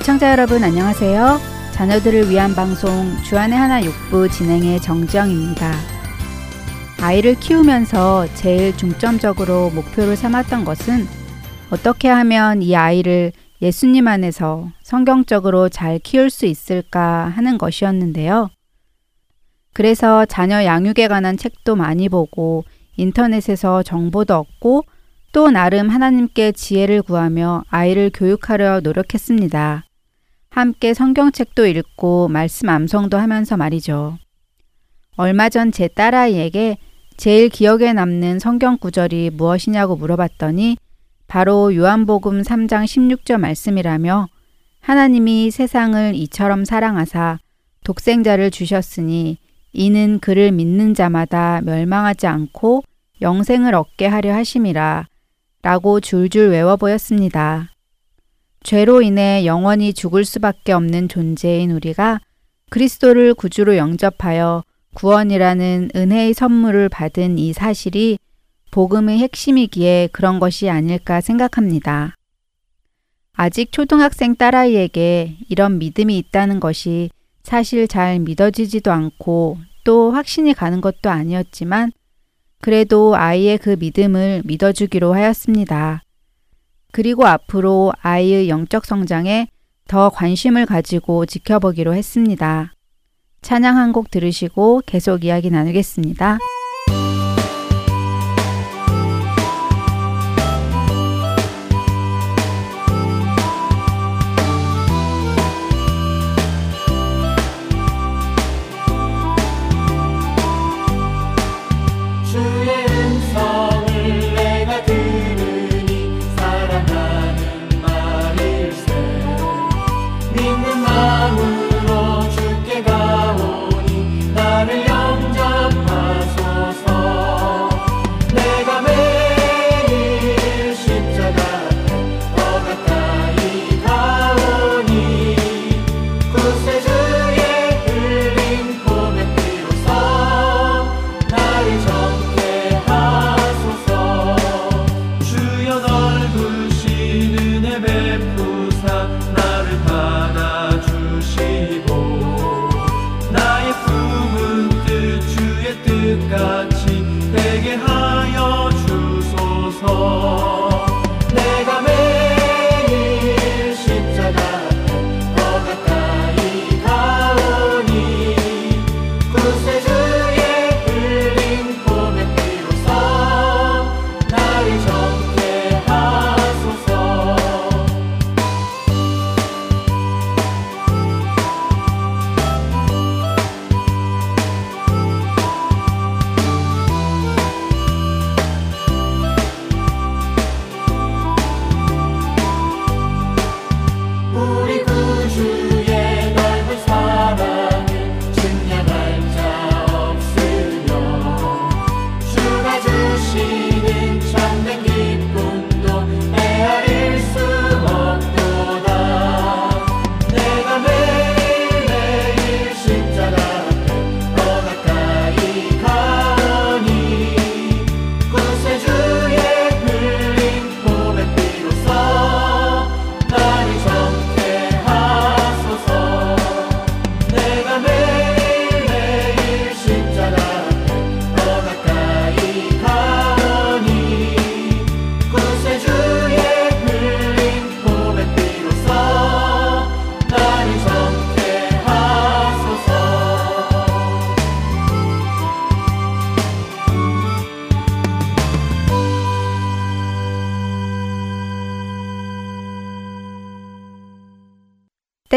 애청자 여러분 안녕하세요. 자녀들을 위한 방송 주안의 하나 육부 진행의 정지영입니다. 아이를 키우면서 제일 중점적으로 목표를 삼았던 것은 어떻게 하면 이 아이를 예수님 안에서 성경적으로 잘 키울 수 있을까 하는 것이었는데요. 그래서 자녀 양육에 관한 책도 많이 보고 인터넷에서 정보도 얻고 또 나름 하나님께 지혜를 구하며 아이를 교육하려 노력했습니다. 함께 성경책도 읽고 말씀 암송도 하면서 말이죠. 얼마 전 제 딸아이에게 제일 기억에 남는 성경 구절이 무엇이냐고 물어봤더니 바로 요한복음 3장 16절 말씀이라며 하나님이 세상을 이처럼 사랑하사 독생자를 주셨으니 이는 그를 믿는 자마다 멸망하지 않고 영생을 얻게 하려 하심이라 라고 줄줄 외워 보였습니다. 죄로 인해 영원히 죽을 수밖에 없는 존재인 우리가 그리스도를 구주로 영접하여 구원이라는 은혜의 선물을 받은 이 사실이 복음의 핵심이기에 그런 것이 아닐까 생각합니다. 아직 초등학생 딸아이에게 이런 믿음이 있다는 것이 사실 잘 믿어지지도 않고 또 확신이 가는 것도 아니었지만 그래도 아이의 그 믿음을 믿어주기로 하였습니다. 그리고 앞으로 아이의 영적 성장에 더 관심을 가지고 지켜보기로 했습니다. 찬양 한 곡 들으시고 계속 이야기 나누겠습니다.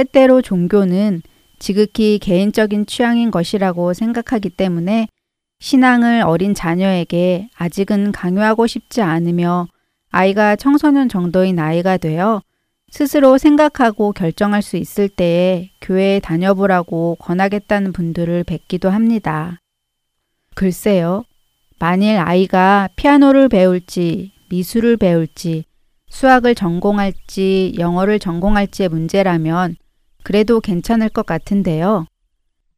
때때로 종교는 지극히 개인적인 취향인 것이라고 생각하기 때문에 신앙을 어린 자녀에게 아직은 강요하고 싶지 않으며 아이가 청소년 정도의 나이가 되어 스스로 생각하고 결정할 수 있을 때에 교회에 다녀보라고 권하겠다는 분들을 뵙기도 합니다. 글쎄요. 만일 아이가 피아노를 배울지, 미술을 배울지, 수학을 전공할지, 영어를 전공할지의 문제라면 그래도 괜찮을 것 같은데요.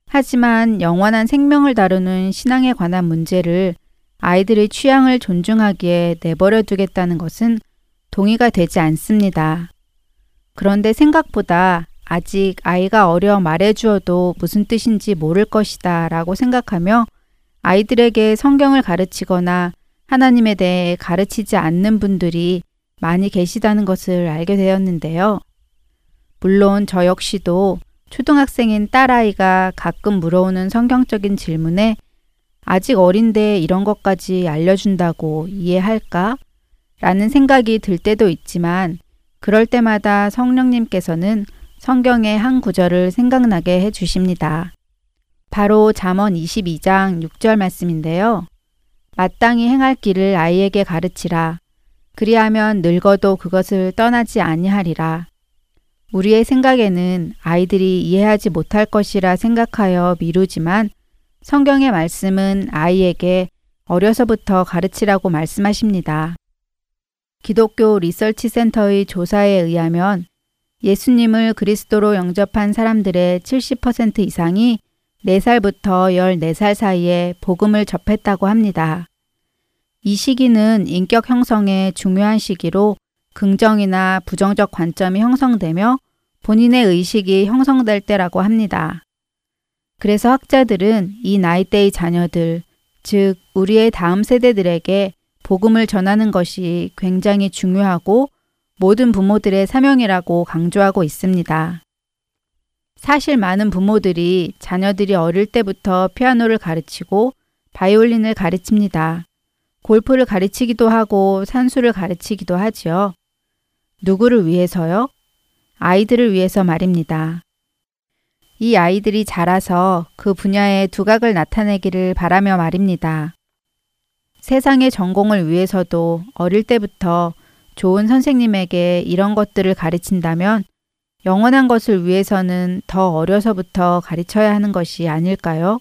하지만 영원한 생명을 다루는 신앙에 관한 문제를 아이들의 취향을 존중하기에 내버려 두겠다는 것은 동의가 되지 않습니다. 그런데 생각보다 아직 아이가 어려 말해주어도 무슨 뜻인지 모를 것이다 라고 생각하며 아이들에게 성경을 가르치거나 하나님에 대해 가르치지 않는 분들이 많이 계시다는 것을 알게 되었는데요. 물론 저 역시도 초등학생인 딸아이가 가끔 물어오는 성경적인 질문에 아직 어린데 이런 것까지 알려준다고 이해할까? 라는 생각이 들 때도 있지만 그럴 때마다 성령님께서는 성경의 한 구절을 생각나게 해 주십니다. 바로 잠언 22장 6절 말씀인데요. 마땅히 행할 길을 아이에게 가르치라. 그리하면 늙어도 그것을 떠나지 아니하리라. 우리의 생각에는 아이들이 이해하지 못할 것이라 생각하여 미루지만 성경의 말씀은 아이에게 어려서부터 가르치라고 말씀하십니다. 기독교 리서치 센터의 조사에 의하면 예수님을 그리스도로 영접한 사람들의 70% 이상이 4살부터 14살 사이에 복음을 접했다고 합니다. 이 시기는 인격 형성의 중요한 시기로 긍정이나 부정적 관점이 형성되며 본인의 의식이 형성될 때라고 합니다. 그래서 학자들은 이 나이대의 자녀들, 즉, 우리의 다음 세대들에게 복음을 전하는 것이 굉장히 중요하고 모든 부모들의 사명이라고 강조하고 있습니다. 사실 많은 부모들이 자녀들이 어릴 때부터 피아노를 가르치고 바이올린을 가르칩니다. 골프를 가르치기도 하고 산수를 가르치기도 하지요. 누구를 위해서요? 아이들을 위해서 말입니다. 이 아이들이 자라서 그 분야의 두각을 나타내기를 바라며 말입니다. 세상의 전공을 위해서도 어릴 때부터 좋은 선생님에게 이런 것들을 가르친다면 영원한 것을 위해서는 더 어려서부터 가르쳐야 하는 것이 아닐까요?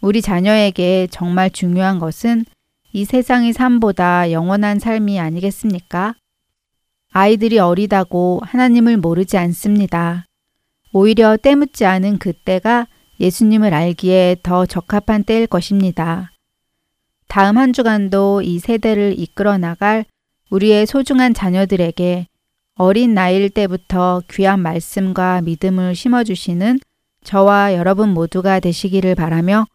우리 자녀에게 정말 중요한 것은 이 세상의 삶보다 영원한 삶이 아니겠습니까? 아이들이 어리다고 하나님을 모르지 않습니다. 오히려 때묻지 않은 그때가 예수님을 알기에 더 적합한 때일 것입니다. 다음 한 주간도 이 세대를 이끌어 나갈 우리의 소중한 자녀들에게 어린 나이일 때부터 귀한 말씀과 믿음을 심어주시는 저와 여러분 모두가 되시기를 바라며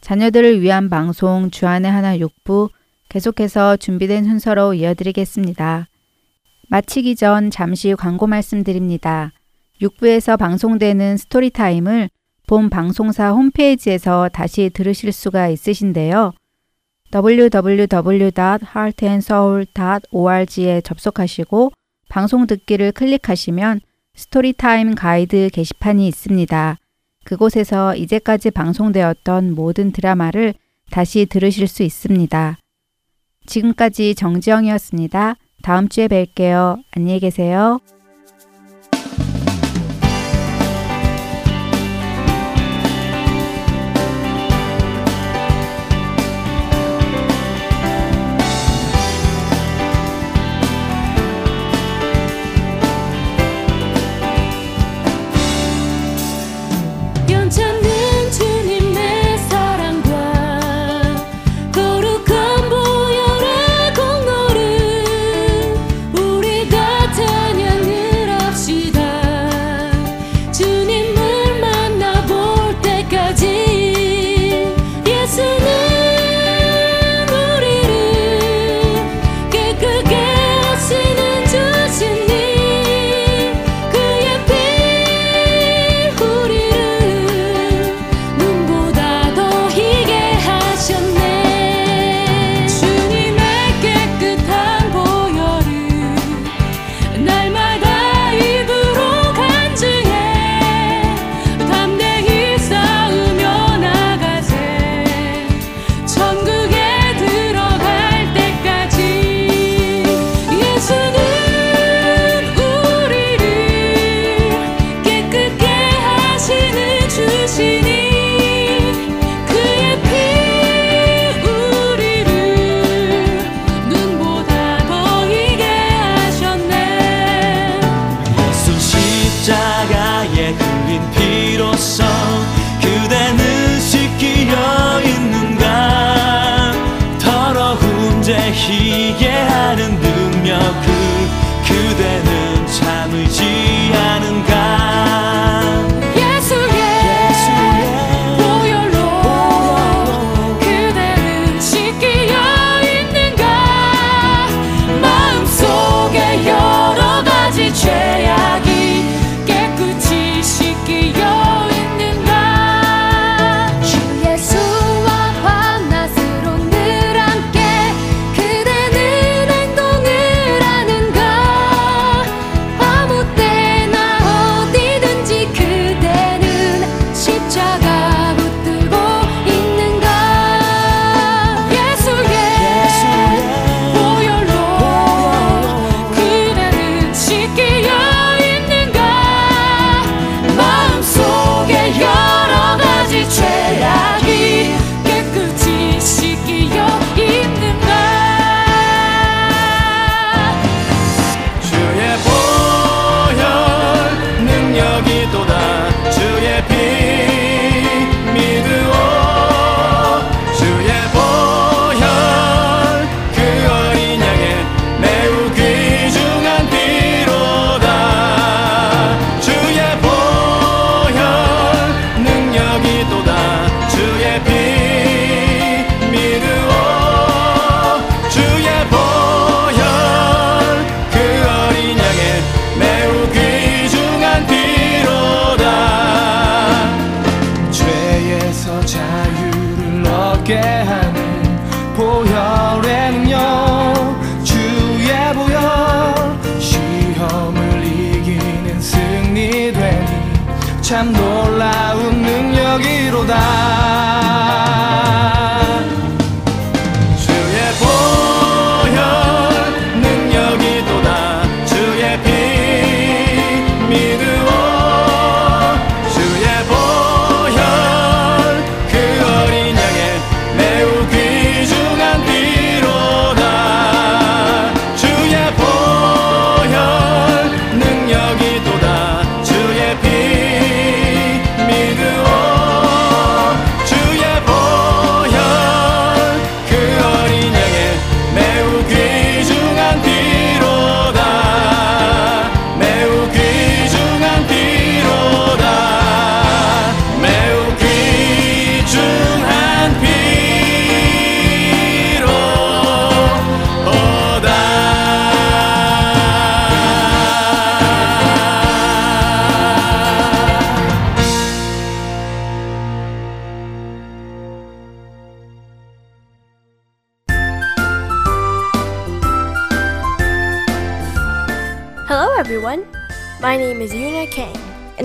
자녀들을 위한 방송 주안의 하나 6부 계속해서 준비된 순서로 이어드리겠습니다. 마치기 전 잠시 광고 말씀드립니다. 6부에서 방송되는 스토리타임을 본 방송사 홈페이지에서 다시 들으실 수가 있으신데요. www.heartandsoul.org에 접속하시고 방송 듣기를 클릭하시면 스토리타임 가이드 게시판이 있습니다. 그곳에서 이제까지 방송되었던 모든 드라마를 다시 들으실 수 있습니다. 지금까지 정지영이었습니다. 다음 주에 뵐게요. 안녕히 계세요.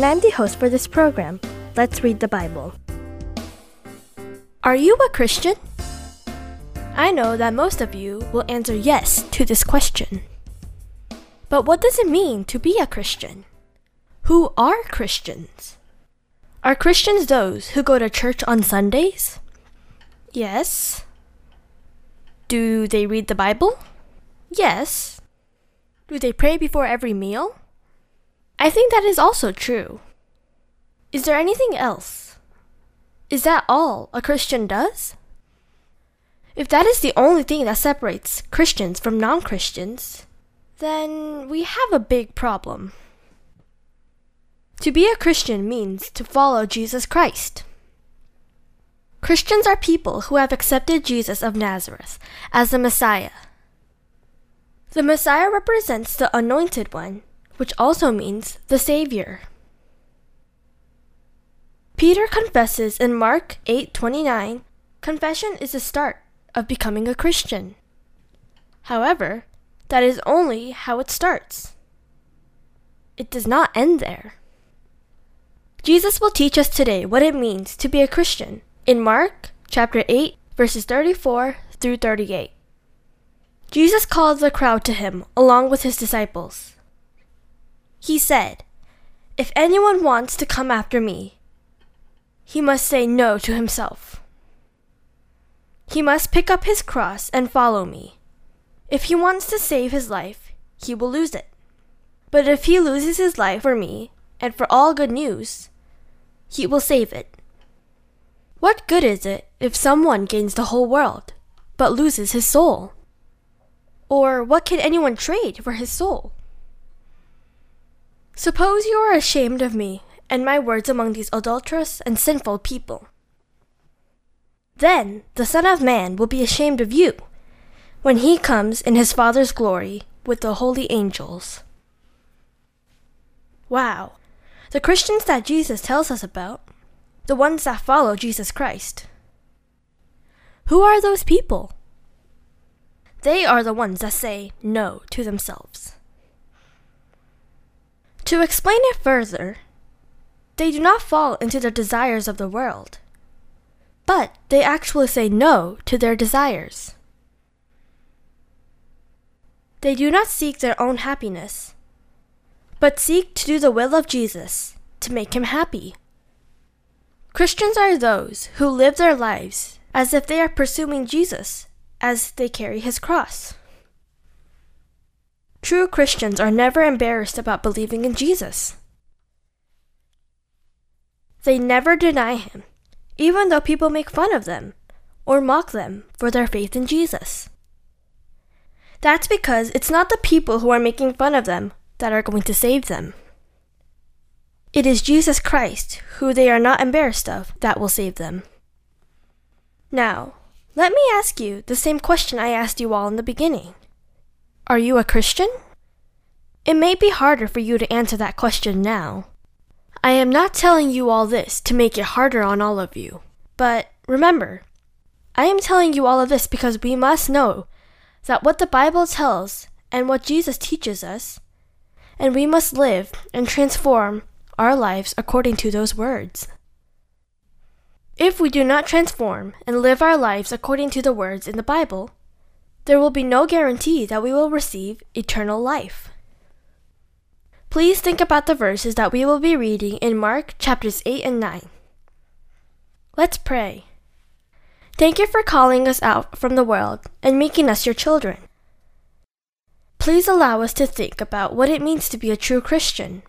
And I'm the host for this program. Let's read the Bible. Are you a Christian? I know that most of you will answer yes to this question. But what does it mean to be a Christian? Who are Christians? Are Christians those who go to church on Sundays? Yes. Do they read the Bible? Yes. Do they pray before every meal? I think that is also true. Is there anything else? Is that all a Christian does? If that is the only thing that separates Christians from non Christians, then we have a big problem. To be a Christian means to follow Jesus Christ. Christians are people who have accepted Jesus of Nazareth as the Messiah. The Messiah represents the Anointed One, which also means the Savior. Peter confesses in Mark 8:29, confession is the start of becoming a Christian. However, that is only how it starts. It does not end there. Jesus will teach us today what it means to be a Christian in Mark chapter 8 verses 34 through 38. Jesus called the crowd to him along with his disciples. He said, If anyone wants to come after me, he must say no to himself. He must pick up his cross and follow me. If he wants to save his life, he will lose it. But if he loses his life for me and for all good news, he will save it. What good is it if someone gains the whole world but loses his soul? Or what can anyone trade for his soul? Suppose you are ashamed of me and my words among these adulterous and sinful people. Then the Son of Man will be ashamed of you when he comes in his Father's glory with the holy angels. Wow, the Christians that Jesus tells us about, the ones that follow Jesus Christ. Who are those people? They are the ones that say no to themselves. To explain it further, they do not fall into the desires of the world, but they actually say no to their desires. They do not seek their own happiness, but seek to do the will of Jesus to make him happy. Christians are those who live their lives as if they are pursuing Jesus as they carry his cross. True Christians are never embarrassed about believing in Jesus. They never deny him, even though people make fun of them or mock them for their faith in Jesus. That's because it's not the people who are making fun of them that are going to save them. It is Jesus Christ, who they are not embarrassed of, that will save them. Now, let me ask you the same question I asked you all in the beginning. Are you a Christian? It may be harder for you to answer that question now. I am not telling you all this to make it harder on all of you, But remember, I am telling you all of this because we must know that what the Bible tells and what Jesus teaches us, and we must live and transform our lives according to those words. If we do not transform and live our lives according to the words in the Bible, there will be no guarantee that we will receive eternal life. Please think about the verses that we will be reading in Mark chapters 8 and 9. Let's pray. Thank you for calling us out from the world and making us your children. Please allow us to think about what it means to be a true Christian,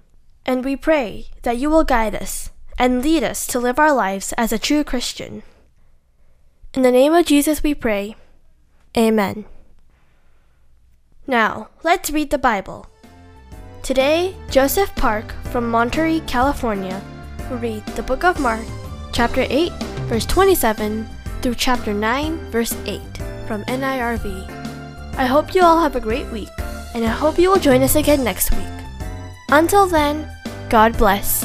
and we pray that you will guide us and lead us to live our lives as a true Christian. In the name of Jesus we pray. Amen. Now, let's read the Bible. Today, Joseph Park from Monterey, California, will read the book of Mark, chapter 8, verse 27 through chapter 9, verse 8 from NIRV. I hope you all have a great week, and I hope you will join us again next week. Until then, God bless.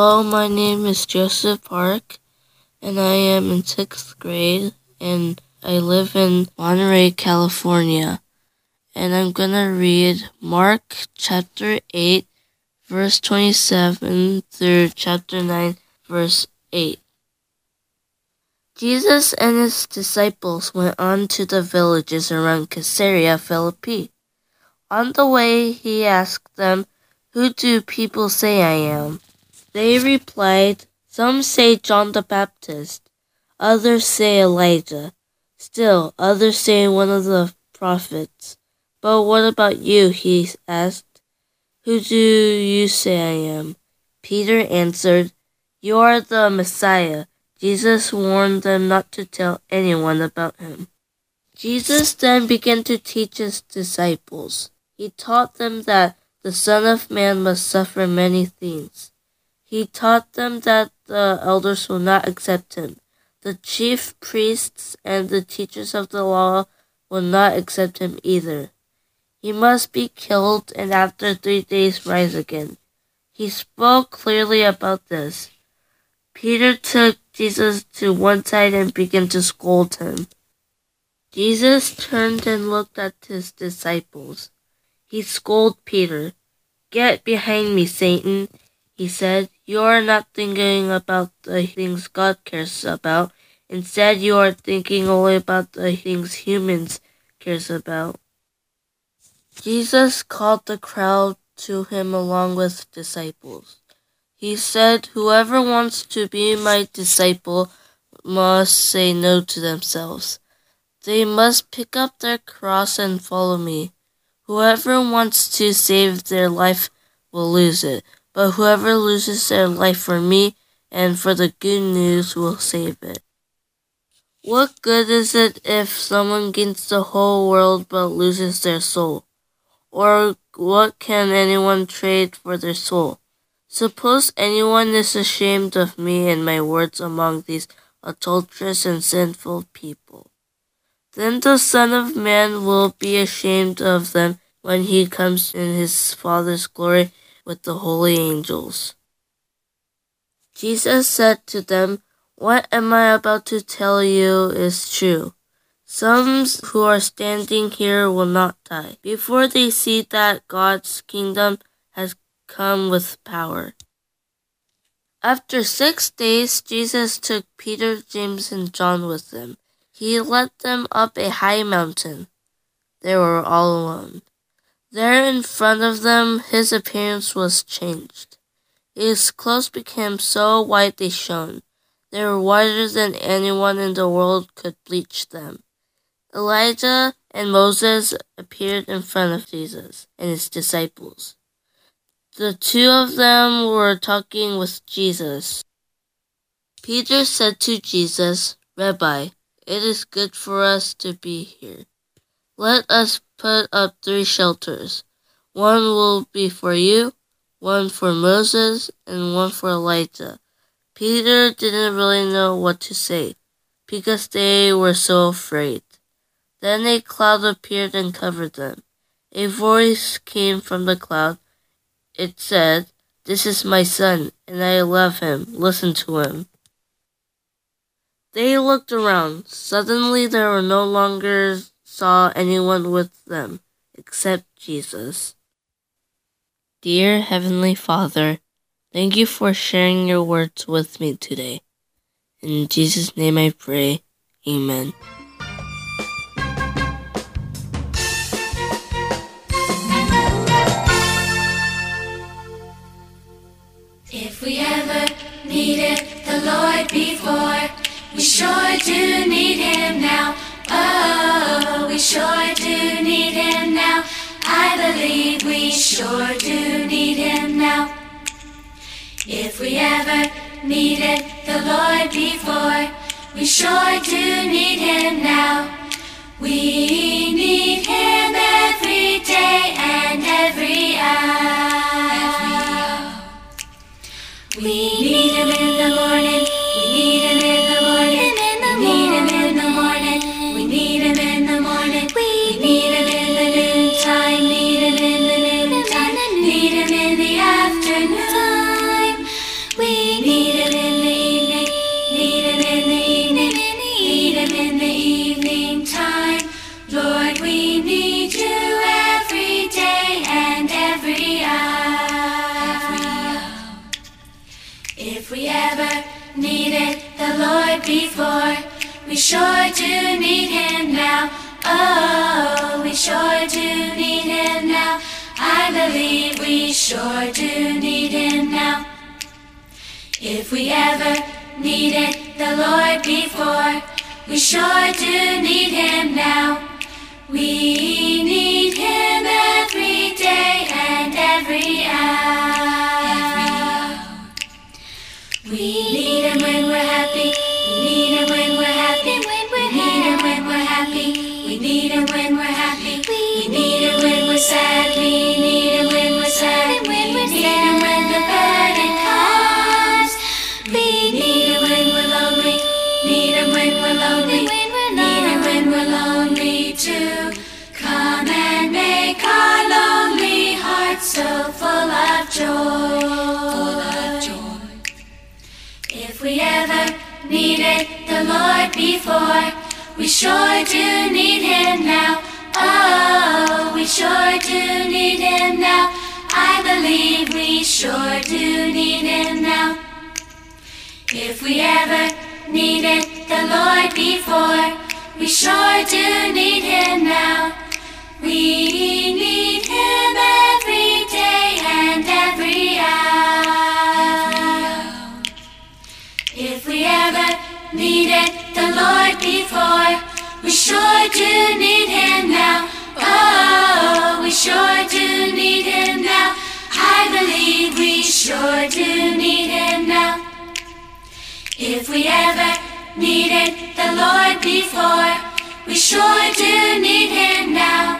Hello, my name is Joseph Park, and I am in sixth grade, and I live in Monterey, California. And I'm gonna read Mark chapter 8, verse 27 through chapter 9, verse 8. Jesus and his disciples went on to the villages around Caesarea Philippi. On the way, he asked them, Who do people say I am? They replied, Some say John the Baptist, others say Elijah, still others say one of the prophets. But what about you? he asked. Who do you say I am? Peter answered, You are the Messiah. Jesus warned them not to tell anyone about him. Jesus then began to teach his disciples. He taught them that the Son of Man must suffer many things he taught them that the elders will not accept him. The chief priests and the teachers of the law will not accept him either. He must be killed and after three days rise again. He spoke clearly about this. Peter took Jesus to one side and began to scold him. Jesus turned and looked at his disciples. He scolded Peter. Get behind me, Satan, he said. You are not thinking about the things God cares about. Instead, you are thinking only about the things humans cares about. Jesus called the crowd to him along with disciples. He said, Whoever wants to be my disciple must say no to themselves. They must pick up their cross and follow me. Whoever wants to save their life will lose it, but whoever loses their life for me and for the good news will save it. What good is it if someone gains the whole world but loses their soul? Or what can anyone trade for their soul? Suppose anyone is ashamed of me and my words among these adulterous and sinful people. Then the Son of Man will be ashamed of them when he comes in his Father's glory with the holy angels. Jesus said to them, What am I about to tell you is true. Some who are standing here will not die before they see that God's kingdom has come with power. After six days, Jesus took Peter, James, and John with him. He led them up a high mountain. They were all alone. There in front of them his appearance was changed. His clothes became so white they shone. They were whiter than anyone in the world could bleach them. Elijah and Moses appeared in front of Jesus and his disciples. The two of them were talking with Jesus. Peter said to Jesus, Rabbi, it is good for us to be here. Let us put up three shelters. One will be for you, one for Moses, and one for Elijah. Peter didn't really know what to say because they were so afraid. Then a cloud appeared and covered them. A voice came from the cloud. It said, This is my son, and I love him. Listen to him. They looked around. Suddenly there were no longer saw anyone with them except Jesus. Dear Heavenly Father, thank you for sharing your words with me today. In Jesus' name I pray. Amen. If we ever needed the Lord before, we sure do need Him now. Oh, we sure do need Him now. I believe we sure do need Him now. If we ever needed the Lord before, we sure do need Him now. We need Him every day and every hour. We need him in the morning. Before, we sure do need Him now. Oh, we sure do need Him now. I believe we sure do need Him now. If we ever needed the Lord before, we sure do need Him now. We need Him every day and every hour. We need him when we're happy. Sad. We need him when we're sad. We need him when the burden comes. We need him when we're lonely. Need him when we're lonely. Need him when we're lonely too. Come and make our lonely hearts so full of joy. Full of joy. If we ever needed the Lord before, we sure do need Him now. Oh, we sure do need Him now. I believe we sure do need Him now. If we ever needed the Lord before, we sure do need Him now. We need Him every day and every hour. If we ever needed the Lord before, we sure do need Him now. Oh, we sure do need Him now. I believe we sure do need Him now. If we ever needed the Lord before, we sure do need Him now.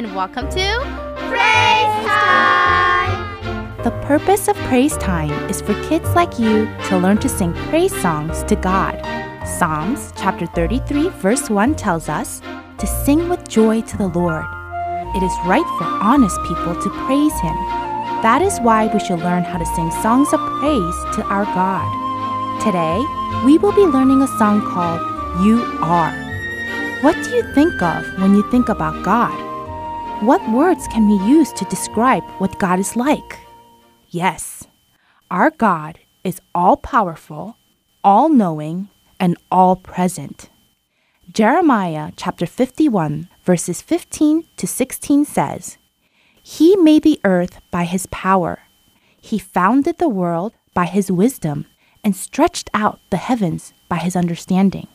and and welcome to Praise time! The purpose of praise time is for kids like you to learn to sing praise songs to God. Psalms chapter 33 verse 1 tells us to sing with joy to the Lord. It is right for honest people to praise him. That is why we should learn how to sing songs of praise to our God. Today, we will be learning a song called You Are. What do you think of when you think about God? What words can we use to describe what God is like? Yes, our God is all powerful, all knowing, and all present. Jeremiah chapter 51, verses 15 to 16 says, He made the earth by his power. He founded the world by his wisdom and stretched out the heavens by his understanding.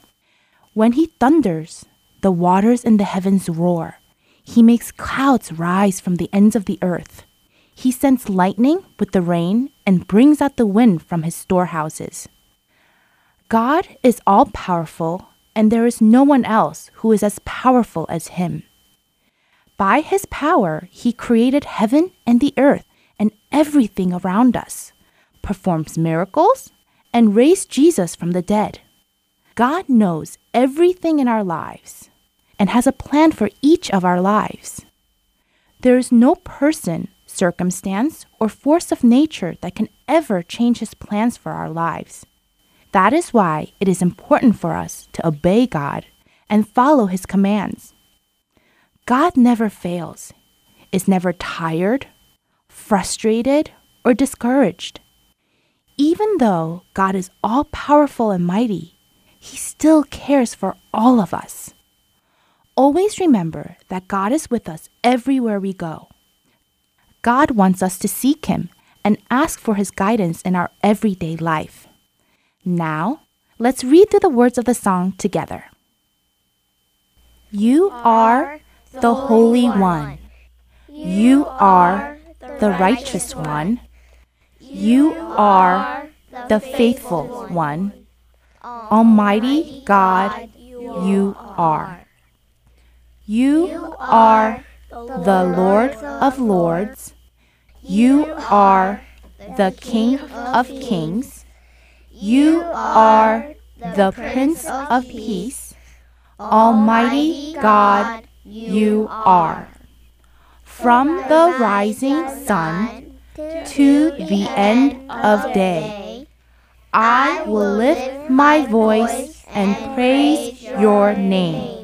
When he thunders, the waters in the heavens roar. He makes clouds rise from the ends of the earth. He sends lightning with the rain and brings out the wind from his storehouses. God is all powerful, and there is no one else who is as powerful as him. By his power, he created heaven and the earth and everything around us, performs miracles, and raised Jesus from the dead. God knows everything in our lives and has a plan for each of our lives. There is no person, circumstance, or force of nature that can ever change his plans for our lives. That is why it is important for us to obey God and follow his commands. God never fails, is never tired, frustrated, or discouraged. Even though God is all powerful and mighty, he still cares for all of us. Always remember that God is with us everywhere we go. God wants us to seek Him and ask for His guidance in our everyday life. Now, let's read through the words of the song together. You are the Holy One. You are the Righteous One. You are the Faithful One. Almighty God, you are. You are the Lord of Lords. You are the King of Kings. You are the Prince of Peace. Almighty God, you are. From the rising sun to the end of day, I will lift my voice and praise your name.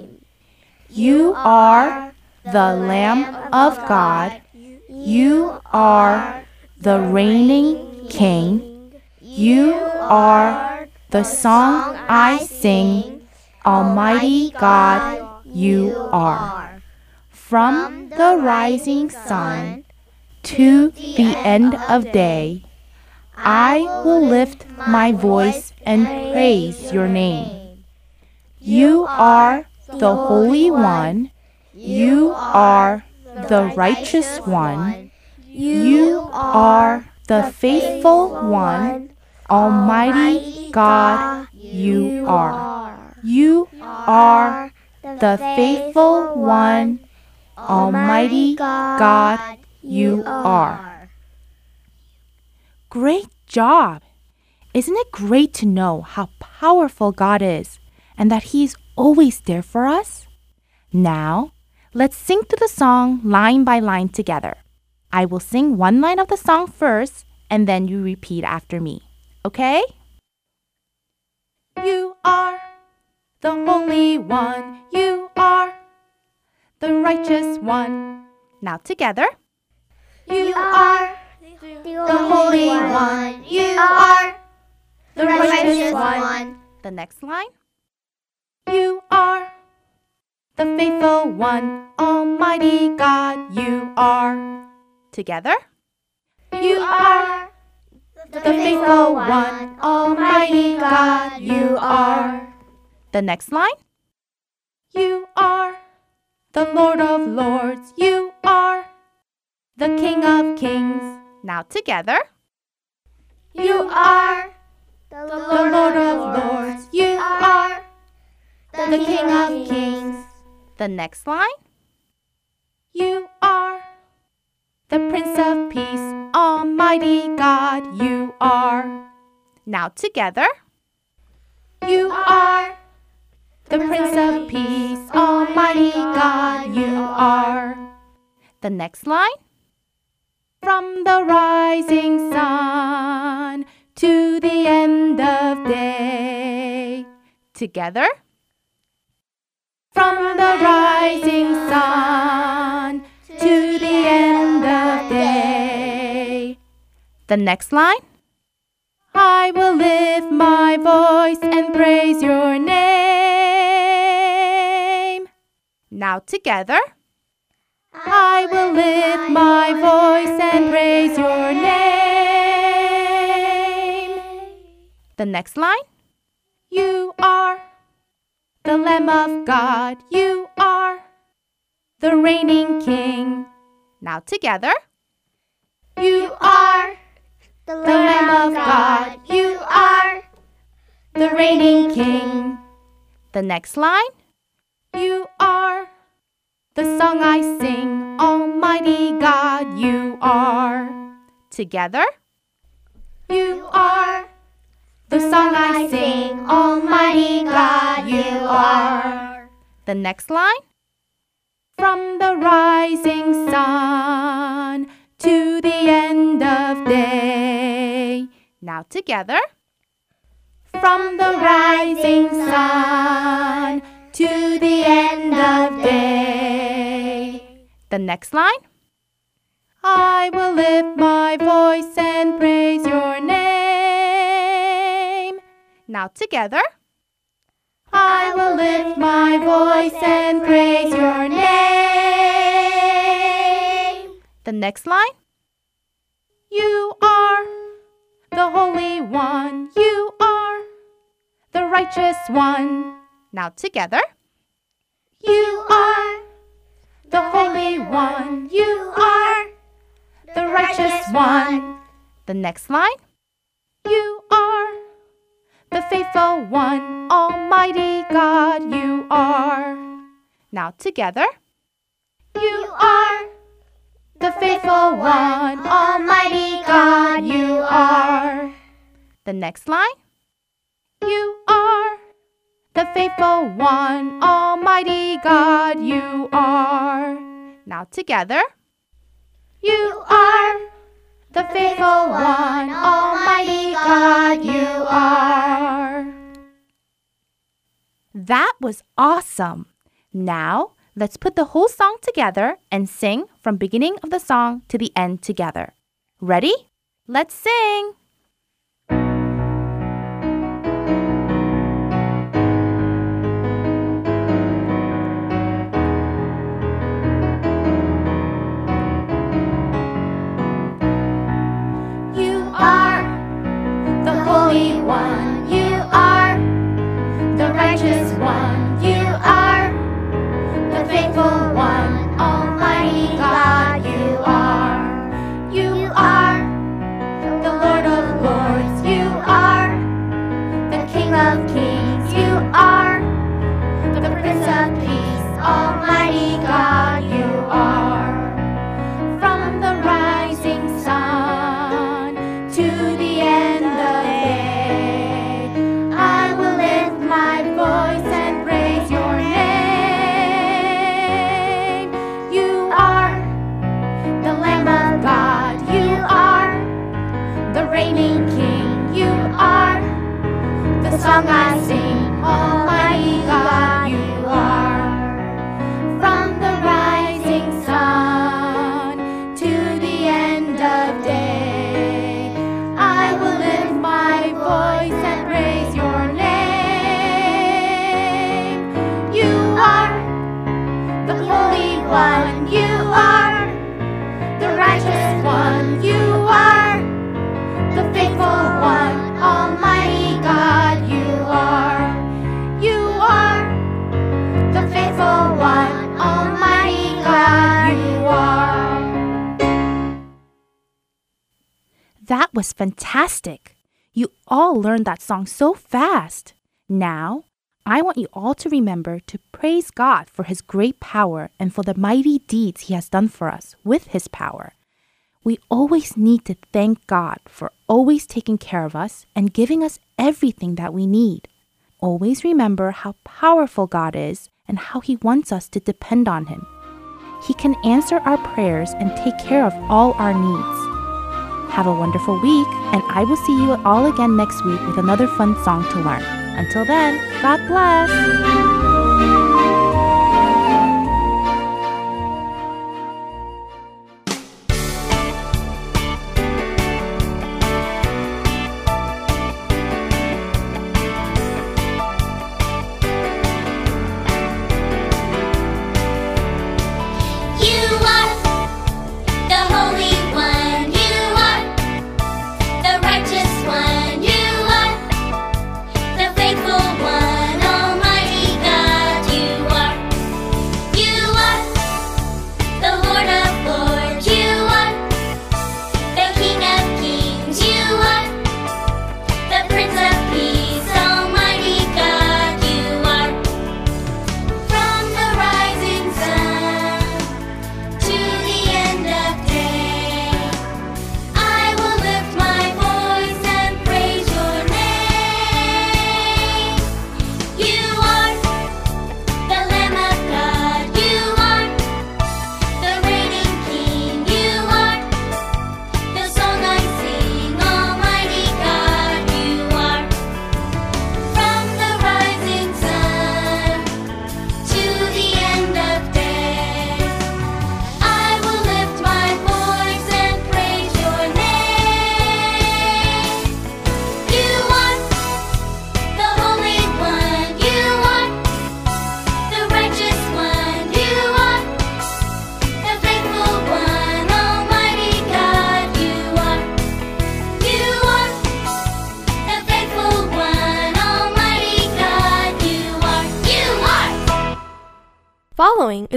You are the Lamb of God. You are the reigning King. You are the song I sing. Almighty God, you are. From the rising sun to the end of day, I will lift my voice and praise your name. You are the Holy One. You are the Righteous One. You are the Faithful One. Almighty God, you are. You are the Faithful One. Almighty God, you are. Great job! Isn't it great to know how powerful God is and that He is always there for us? Now, let's sing through the song line by line together. I will sing one line of the song first and then you repeat after me. Okay? You are the Holy One. You are the Righteous One. Now together. You are the Holy One. You are the Righteous One. The next line. You are the Faithful One. Almighty God, you are. Together. You are the Faithful One. Almighty God, you are. The next line. You are the Lord of Lords. You are the King of Kings. Now together. You are the Lord of Lords. You are the King of Kings. The next line. You are the Prince of Peace, Almighty God, you are. Now together. You are the Prince of Peace, Almighty God, you are. The next line. From the rising sun to the end of day. Together. From the rising sun to the end of day. The next line. I will lift my voice and praise your name. Now together. I will lift my voice and praise your name. The next line. You are the Lamb of God. You are the reigning King. Now together. You are The the Lamb of God. You are the reigning King. The next line. You are the song I sing, Almighty God. You are. Together. You are the song I sing, Almighty God. You are. The next line. From the rising sun to the end of day. Now together. From the rising sun to the end of day. The next line. I will lift my voice and praise your name. Now together. I will lift my voice and praise your name. The next line. You are the Holy One. You are the righteous one. Now together. You are the Holy One. You are the righteous one. The next line. You are the faithful one, Almighty God, you are. Now together. You are the faithful one, Almighty God, you are. The next line. You are the faithful one, Almighty God, you are. Now together. You are the faithful one, Almighty God, you are. That was awesome. Now, let's put the whole song together and sing from beginning of the song to the end together. Ready? Let's sing. The was fantastic. You all learned that song so fast. Now, I want you all to remember to praise God for his great power and for the mighty deeds he has done for us with his power. We always need to thank God for always taking care of us and giving us everything that we need. Always remember how powerful God is and how He wants us to depend on Him. He can answer our prayers and take care of all our needs. Have a wonderful week, and I will see you all again next week with another fun song to learn. Until then, God bless!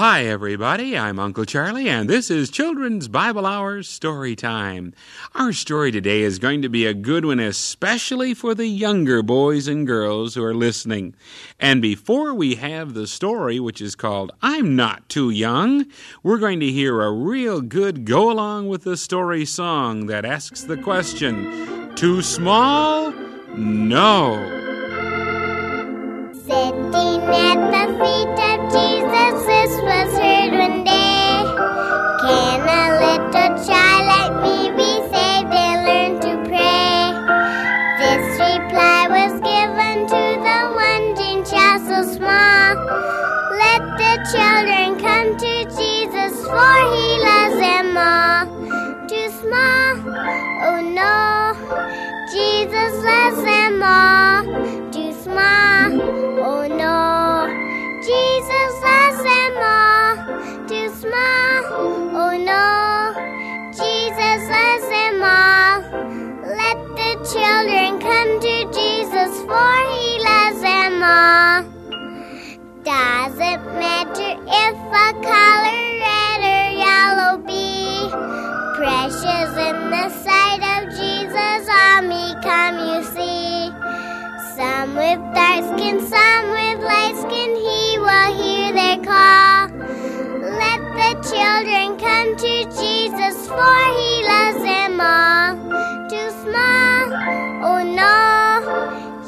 hi, everybody. I'm Uncle Charlie, and this is Children's Bible Hour Story Time. Our story today is going to be a good one, especially for the younger boys and girls who are listening. And before we have the story, which is called I'm Not Too Young, we're going to hear a real good go along with the story song that asks the question Too small? No. Loves for he loves them all. Too small? Oh no,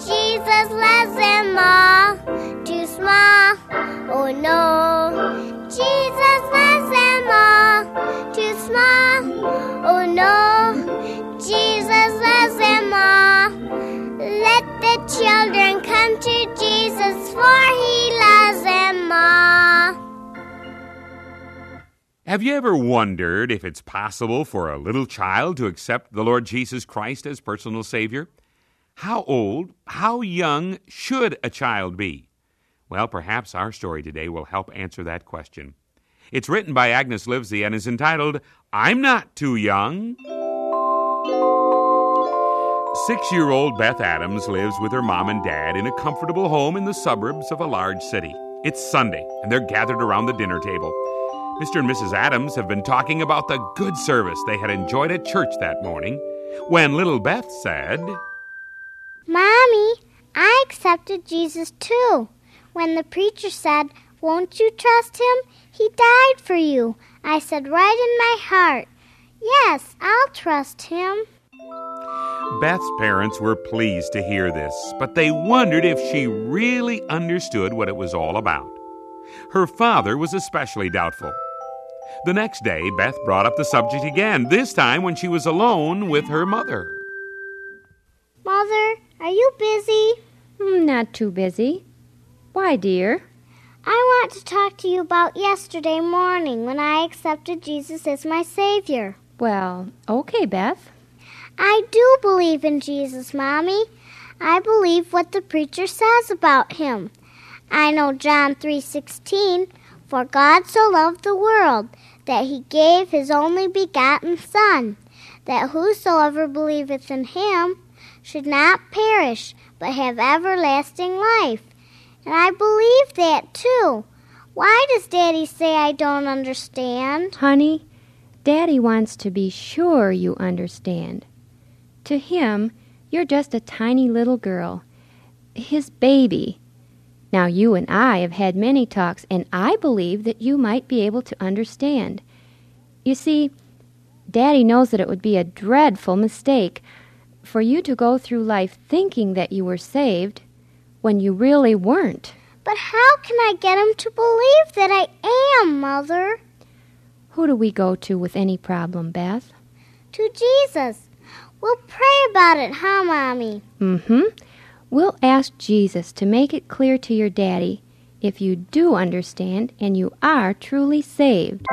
Jesus loves them all. Too small? Oh no, Jesus loves them all. Too small? Oh no, Jesus loves them all. Let the children come to Jesus, for Have you ever wondered if it's possible for a little child to accept the Lord Jesus Christ as personal Savior? How old, how young should a child be? Well, perhaps our story today will help answer that question. It's written by Agnes Livesey and is entitled, I'm Not Too Young. Six year old Beth Adams lives with her mom and dad in a comfortable home in the suburbs of a large city. It's Sunday, and they're gathered around the dinner table. Mr. and Mrs. Adams have been talking about the good service they had enjoyed at church that morning when little Beth said, Mommy, I accepted Jesus too. When the preacher said, Won't you trust him? He died for you. I said right in my heart, Yes, I'll trust him. Beth's parents were pleased to hear this, but they wondered if she really understood what it was all about. Her father was especially doubtful. The next day, Beth brought up the subject again, this time when she was alone with her mother. Mother, are you busy? Mm, Not too busy. Why, dear? I want to talk to you about yesterday morning when I accepted Jesus as my Savior. Well, okay, Beth. I do believe in Jesus, Mommy. I believe what the preacher says about him. I know John 3:16, for God so loved the world that he gave his only begotten son, that whosoever believeth in him should not perish, but have everlasting life. And I believe that too. Why does Daddy say I don't understand? Honey, Daddy wants to be sure you understand. To him, you're just a tiny little girl, his baby. Now, you and I have had many talks, and I believe that you might be able to understand. You see, Daddy knows that it would be a dreadful mistake for you to go through life thinking that you were saved when you really weren't. But how can I get him to believe that I am, Mother? Who do we go to with any problem, Beth? To Jesus. We'll pray about it, huh, Mommy? Mm-hmm. We'll ask Jesus to make it clear to your daddy if you do understand and you are truly saved.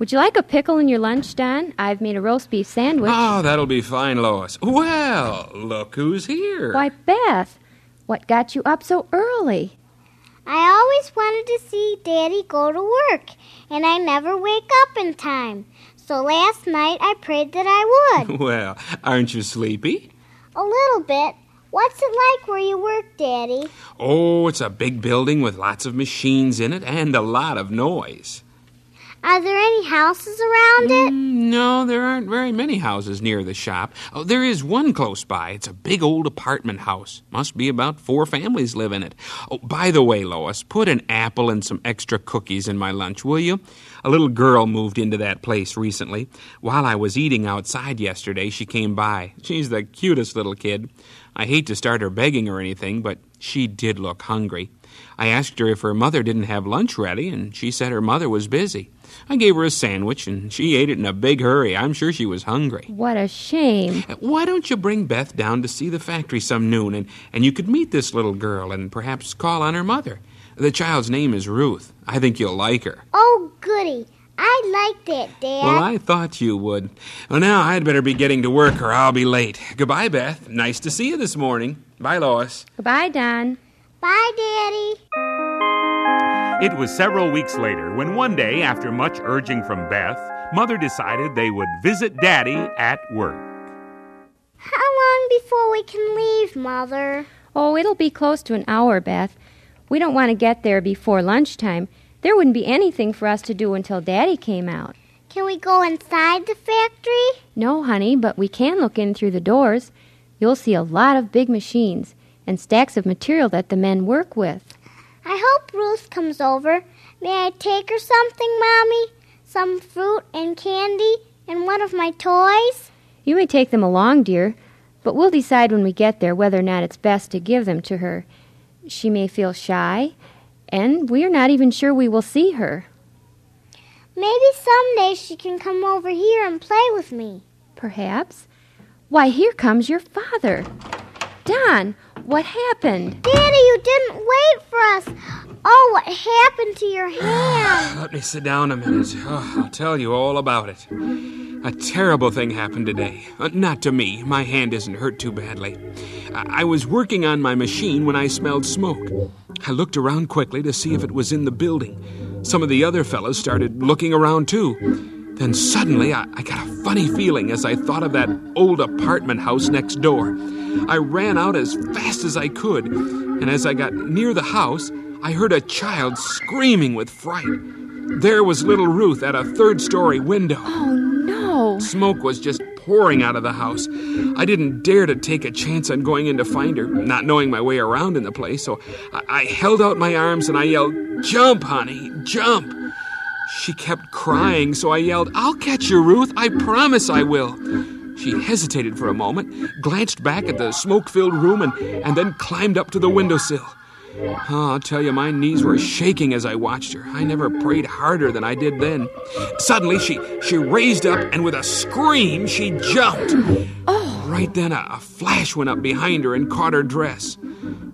Would you like a pickle in your lunch, Don? I've made a roast beef sandwich. Oh, that'll be fine, Lois. Well, look who's here. Why, Beth, what got you up so early? I always wanted to see Daddy go to work, and I never wake up in time. So last night I prayed that I would. Well, aren't you sleepy? A little bit. What's it like where you work, Daddy? Oh, it's a big building with lots of machines in it and a lot of noise. Are there any houses around it? Mm, No, there aren't very many houses near the shop. Oh, there is one close by. It's a big old apartment house. Must be about four families live in it. Oh, by the way, Lois, put an apple and some extra cookies in my lunch, will you? A little girl moved into that place recently. While I was eating outside yesterday, she came by. She's the cutest little kid. I hate to start her begging or anything, but she did look hungry. I asked her if her mother didn't have lunch ready, and she said her mother was busy. I gave her a sandwich, and she ate it in a big hurry. I'm sure she was hungry. What a shame. Uh, why don't you bring Beth down to see the factory some noon, and, and you could meet this little girl and perhaps call on her mother? The child's name is Ruth. I think you'll like her. Oh, goody. I like that, Dad. Well, I thought you would. Well, now I'd better be getting to work or I'll be late. Goodbye, Beth. Nice to see you this morning. Bye, Lois. Goodbye, Don. Bye, Daddy. It was several weeks later when one day, after much urging from Beth, Mother decided they would visit Daddy at work. How long before we can leave, Mother? Oh, it'll be close to an hour, Beth. We don't want to get there before lunchtime. There wouldn't be anything for us to do until Daddy came out. Can we go inside the factory? No, honey, but we can look in through the doors. You'll see a lot of big machines and stacks of material that the men work with. I hope Ruth comes over. May I take her something, Mommy? Some fruit and candy and one of my toys? You may take them along, dear, but we'll decide when we get there whether or not it's best to give them to her. She may feel shy, and we're not even sure we will see her. Maybe someday she can come over here and play with me. Perhaps. Why, here comes your father. Don, what happened? Daddy, you didn't wait for us. Oh, what happened to your hand? Let me sit down a minute. Oh, I'll tell you all about it. A terrible thing happened today. Uh, not to me. My hand isn't hurt too badly. I-, I was working on my machine when I smelled smoke. I looked around quickly to see if it was in the building. Some of the other fellows started looking around too. Then suddenly, I, I got a funny feeling as I thought of that old apartment house next door. I ran out as fast as I could, and as I got near the house, I heard a child screaming with fright. There was little Ruth at a third story window. Oh, no. Smoke was just pouring out of the house. I didn't dare to take a chance on going in to find her, not knowing my way around in the place, so I, I held out my arms and I yelled, Jump, honey, jump. She kept crying, so I yelled, I'll catch you, Ruth. I promise I will. She hesitated for a moment, glanced back at the smoke filled room, and, and then climbed up to the windowsill. Oh, I'll tell you, my knees were shaking as I watched her. I never prayed harder than I did then. Suddenly, she, she raised up, and with a scream, she jumped. Oh. Right then, a, a flash went up behind her and caught her dress.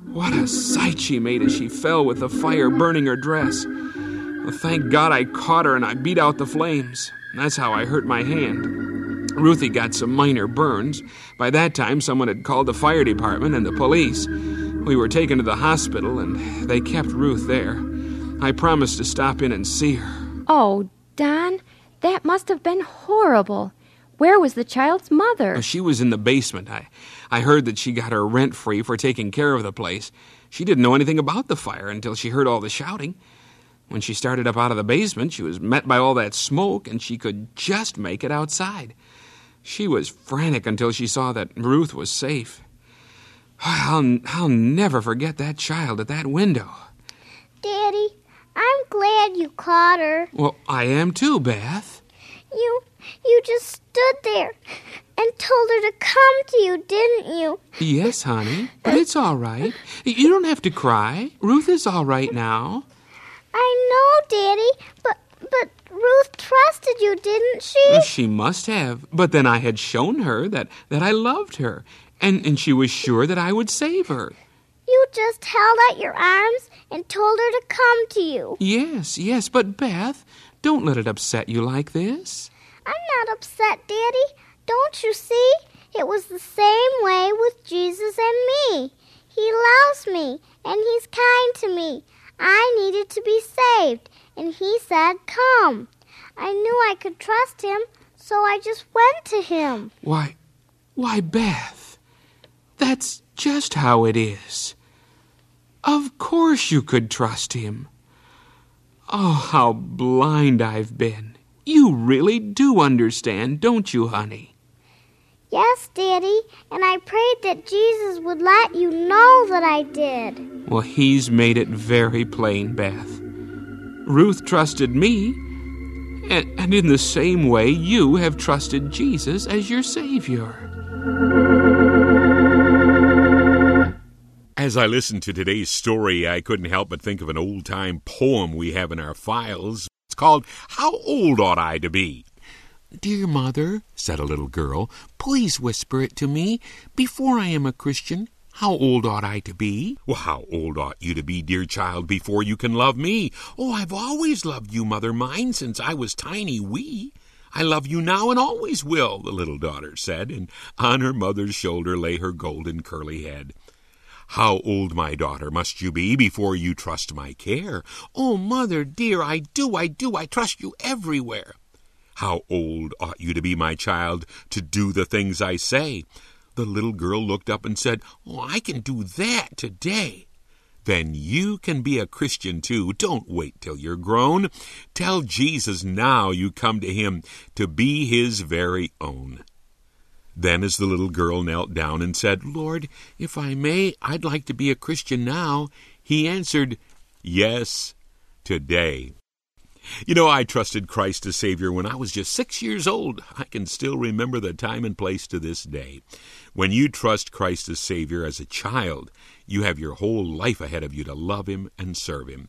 What a sight she made as she fell with the fire burning her dress. Well, thank God I caught her and I beat out the flames. That's how I hurt my hand. Ruthie got some minor burns. By that time, someone had called the fire department and the police. We were taken to the hospital, and they kept Ruth there. I promised to stop in and see her. Oh, Don, that must have been horrible. Where was the child's mother? Uh, she was in the basement. I, I heard that she got her rent free for taking care of the place. She didn't know anything about the fire until she heard all the shouting. When she started up out of the basement, she was met by all that smoke, and she could just make it outside. She was frantic until she saw that Ruth was safe. I'll, I'll never forget that child at that window. Daddy, I'm glad you caught her. Well, I am too, Beth. You you just stood there and told her to come to you, didn't you? Yes, honey, but it's all right. You don't have to cry. Ruth is all right now. I know, Daddy, but but Ruth trusted you, didn't she? She must have, but then I had shown her that, that I loved her, and, and she was sure that I would save her. You just held out your arms and told her to come to you. Yes, yes, but Beth, don't let it upset you like this. I'm not upset, Daddy. Don't you see? It was the same way with Jesus and me. He loves me, and He's kind to me. I needed to be saved, and He said, Come. I knew I could trust Him, so I just went to Him. Why, why, Beth, that's just how it is. Of course you could trust him. Oh, how blind I've been. You really do understand, don't you, honey? Yes, Daddy, and I prayed that Jesus would let you know that I did. Well, he's made it very plain, Beth. Ruth trusted me, and, and in the same way, you have trusted Jesus as your Savior. As I listened to today's story, I couldn't help but think of an old time poem we have in our files. It's called How Old Ought I to Be? Dear mother, said a little girl, please whisper it to me. Before I am a Christian, how old ought I to be? Well, how old ought you to be, dear child, before you can love me? Oh, I've always loved you, mother mine, since I was tiny wee. I love you now and always will, the little daughter said, and on her mother's shoulder lay her golden curly head. How old, my daughter, must you be before you trust my care? Oh, mother dear, I do, I do, I trust you everywhere. How old ought you to be, my child, to do the things I say? The little girl looked up and said, Oh, I can do that today. Then you can be a Christian too. Don't wait till you're grown. Tell Jesus now you come to him to be his very own. Then, as the little girl knelt down and said, Lord, if I may, I'd like to be a Christian now, he answered, Yes, today. You know, I trusted Christ as Savior when I was just six years old. I can still remember the time and place to this day. When you trust Christ as Savior as a child, you have your whole life ahead of you to love Him and serve Him.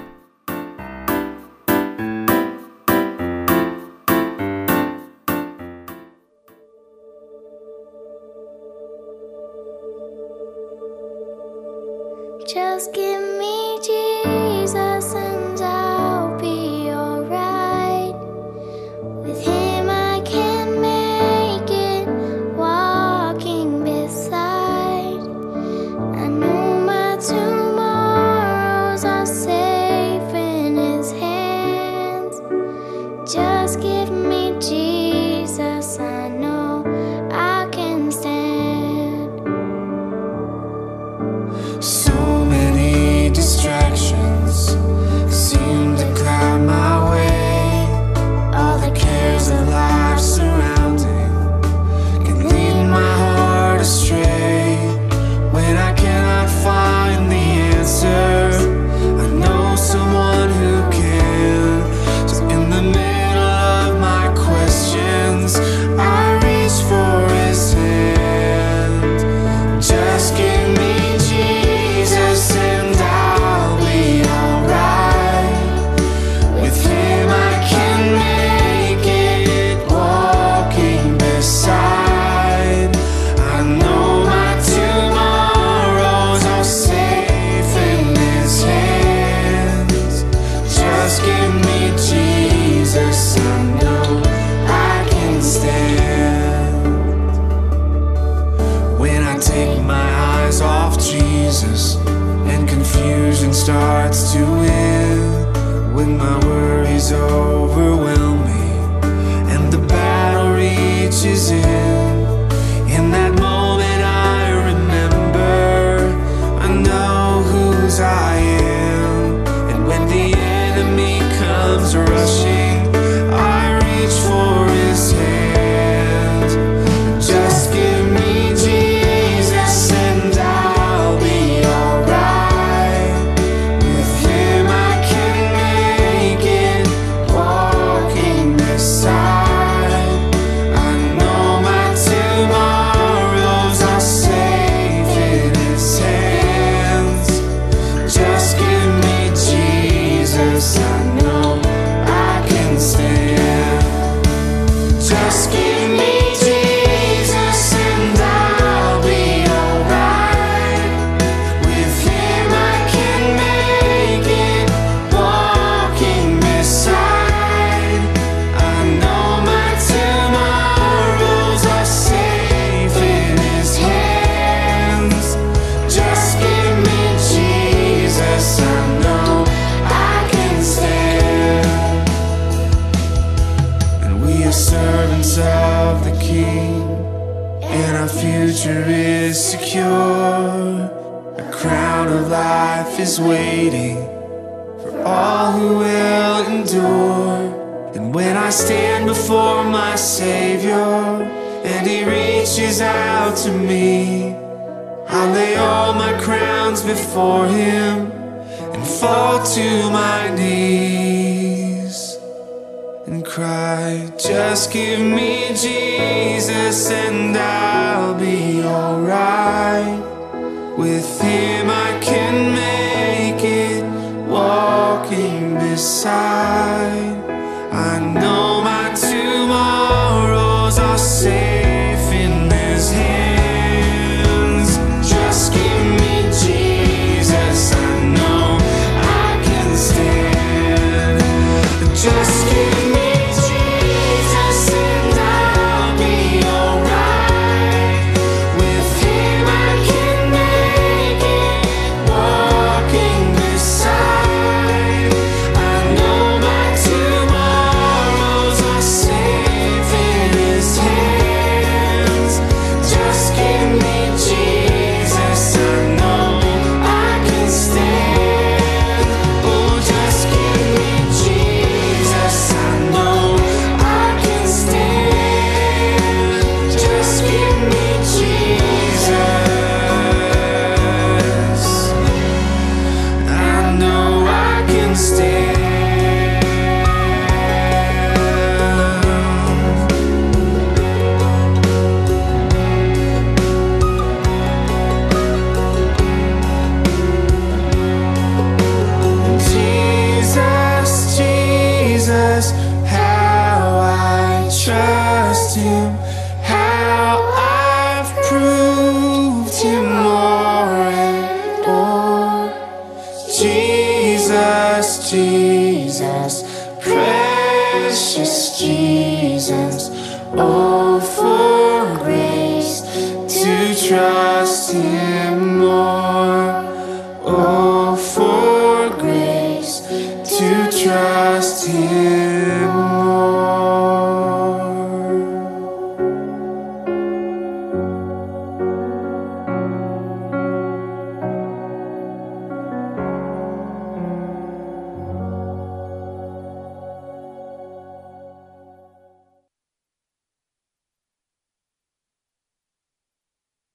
just give me Jesus.